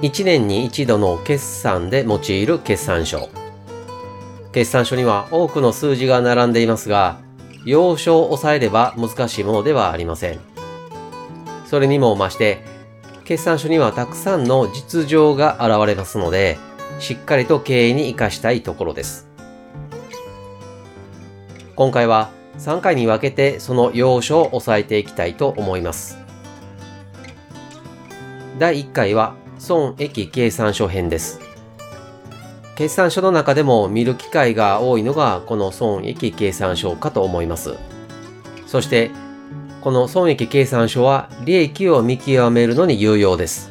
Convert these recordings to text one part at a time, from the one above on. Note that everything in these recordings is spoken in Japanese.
1年に一度の決算で用いる決算書。決算書には多くの数字が並んでいますが、要所を抑えれば難しいものではありません。それにも増して、決算書にはたくさんの実情が現れますので、しっかりと経営に活かしたいところです。今回は3回に分けてその要所を押さえていきたいと思います。第1回は損益計算書編です。決算書の中でも見る機会が多いのがこの損益計算書かと思います。そしてこの損益計算書は利益を見極めるのに有用です。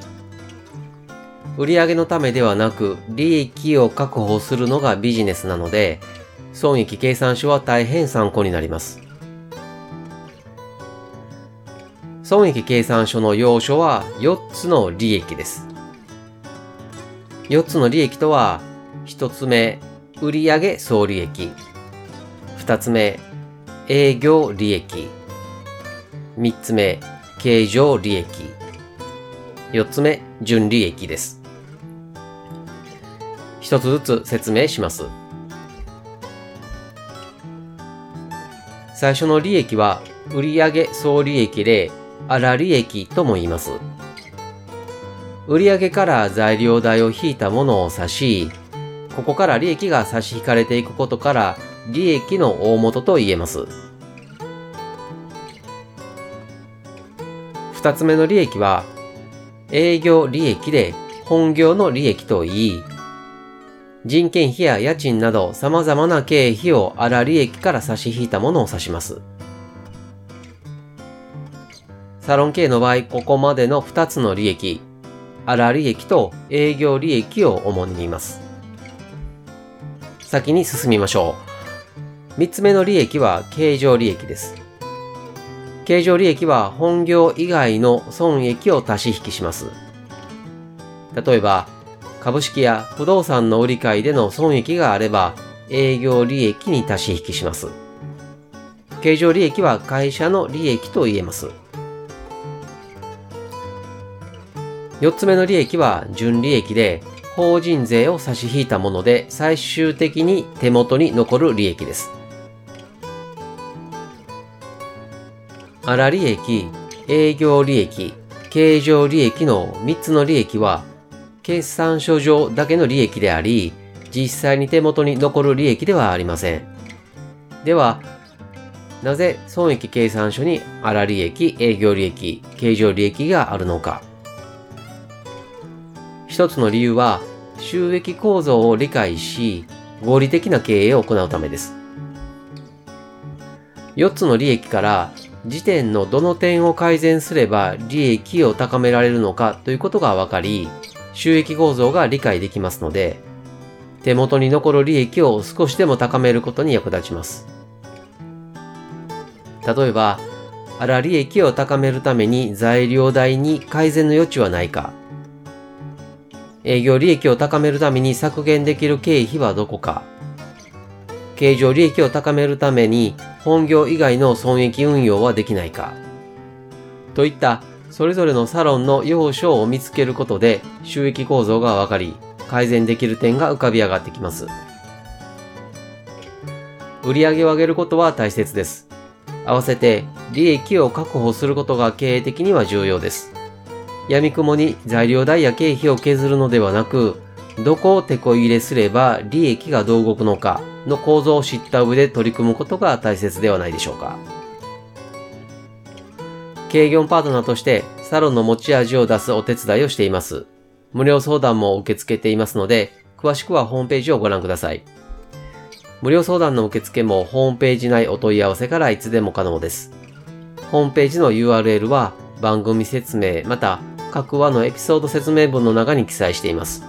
売上のためではなく利益を確保するのがビジネスなので損益計算書は大変参考になります。損益計算書の要所は4つの利益です。4つの利益とは、1つ目、売上総利益。2つ目、営業利益。3つ目、経常利益。4つ目、純利益です。一つずつ説明します。最初の利益は売上総利益で粗利益とも言います。売上から材料代を引いたものを指し、ここから利益が差し引かれていくことから利益の大元と言えます。二つ目の利益は営業利益で本業の利益と言い、人件費や家賃など様々な経費を粗利益から差し引いたものを指します。サロン系の場合、ここまでの2つの利益、粗利益と営業利益を主に言います。先に進みましょう。3つ目の利益は経常利益です。経常利益は本業以外の損益を足し引きします。例えば、株式や不動産の売り買いでの損益があれば、営業利益に足し引きします。経常利益は会社の利益と言えます。4つ目の利益は純利益で、法人税を差し引いたもので最終的に手元に残る利益です。粗利益、営業利益、経常利益の3つの利益は決算書上だけの利益であり、実際に手元に残る利益ではありません。では、なぜ損益計算書に粗利益、営業利益、経常利益があるのか。一つの理由は、収益構造を理解し、合理的な経営を行うためです。4つの利益から時点のどの点を改善すれば利益を高められるのかということが分かり、収益構造が理解できますので、手元に残る利益を少しでも高めることに役立ちます。例えば、粗利益を高めるために材料代に改善の余地はないか、営業利益を高めるために削減できる経費はどこか、経常利益を高めるために本業以外の損益運用はできないか、といったそれぞれのサロンの要所を見つけることで収益構造がわかり、改善できる点が浮かび上がってきます。売上を上げることは大切です。合わせて利益を確保することが経営的には重要です。闇雲に材料代や経費を削るのではなく、どこを手こ入れすれば利益がどう動くのかの構造を知った上で取り組むことが大切ではないでしょうか。経営業パートナーとしてサロンの持ち味を出すお手伝いをしています。無料相談も受け付けていますので、詳しくはホームページをご覧ください。無料相談の受付もホームページ内お問い合わせからいつでも可能です。ホームページの URL は番組説明また各話のエピソード説明文の中に記載しています。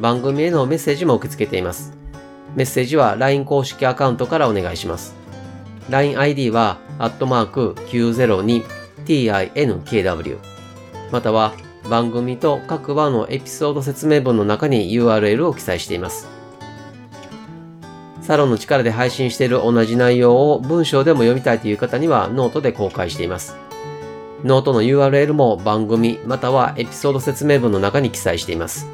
番組へのメッセージも受け付けています。メッセージは LINE 公式アカウントからお願いします。LINEID は、アットマーク 902tinkw または番組と各話のエピソード説明文の中に URL を記載しています。サロンの力で配信している同じ内容を文章でも読みたいという方にはノートで公開しています。ノートの URL も番組またはエピソード説明文の中に記載しています。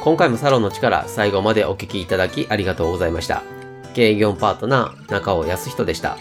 今回もサロンの力最後までお聴きいただきありがとうございました。経営業パートナー中尾康人でした。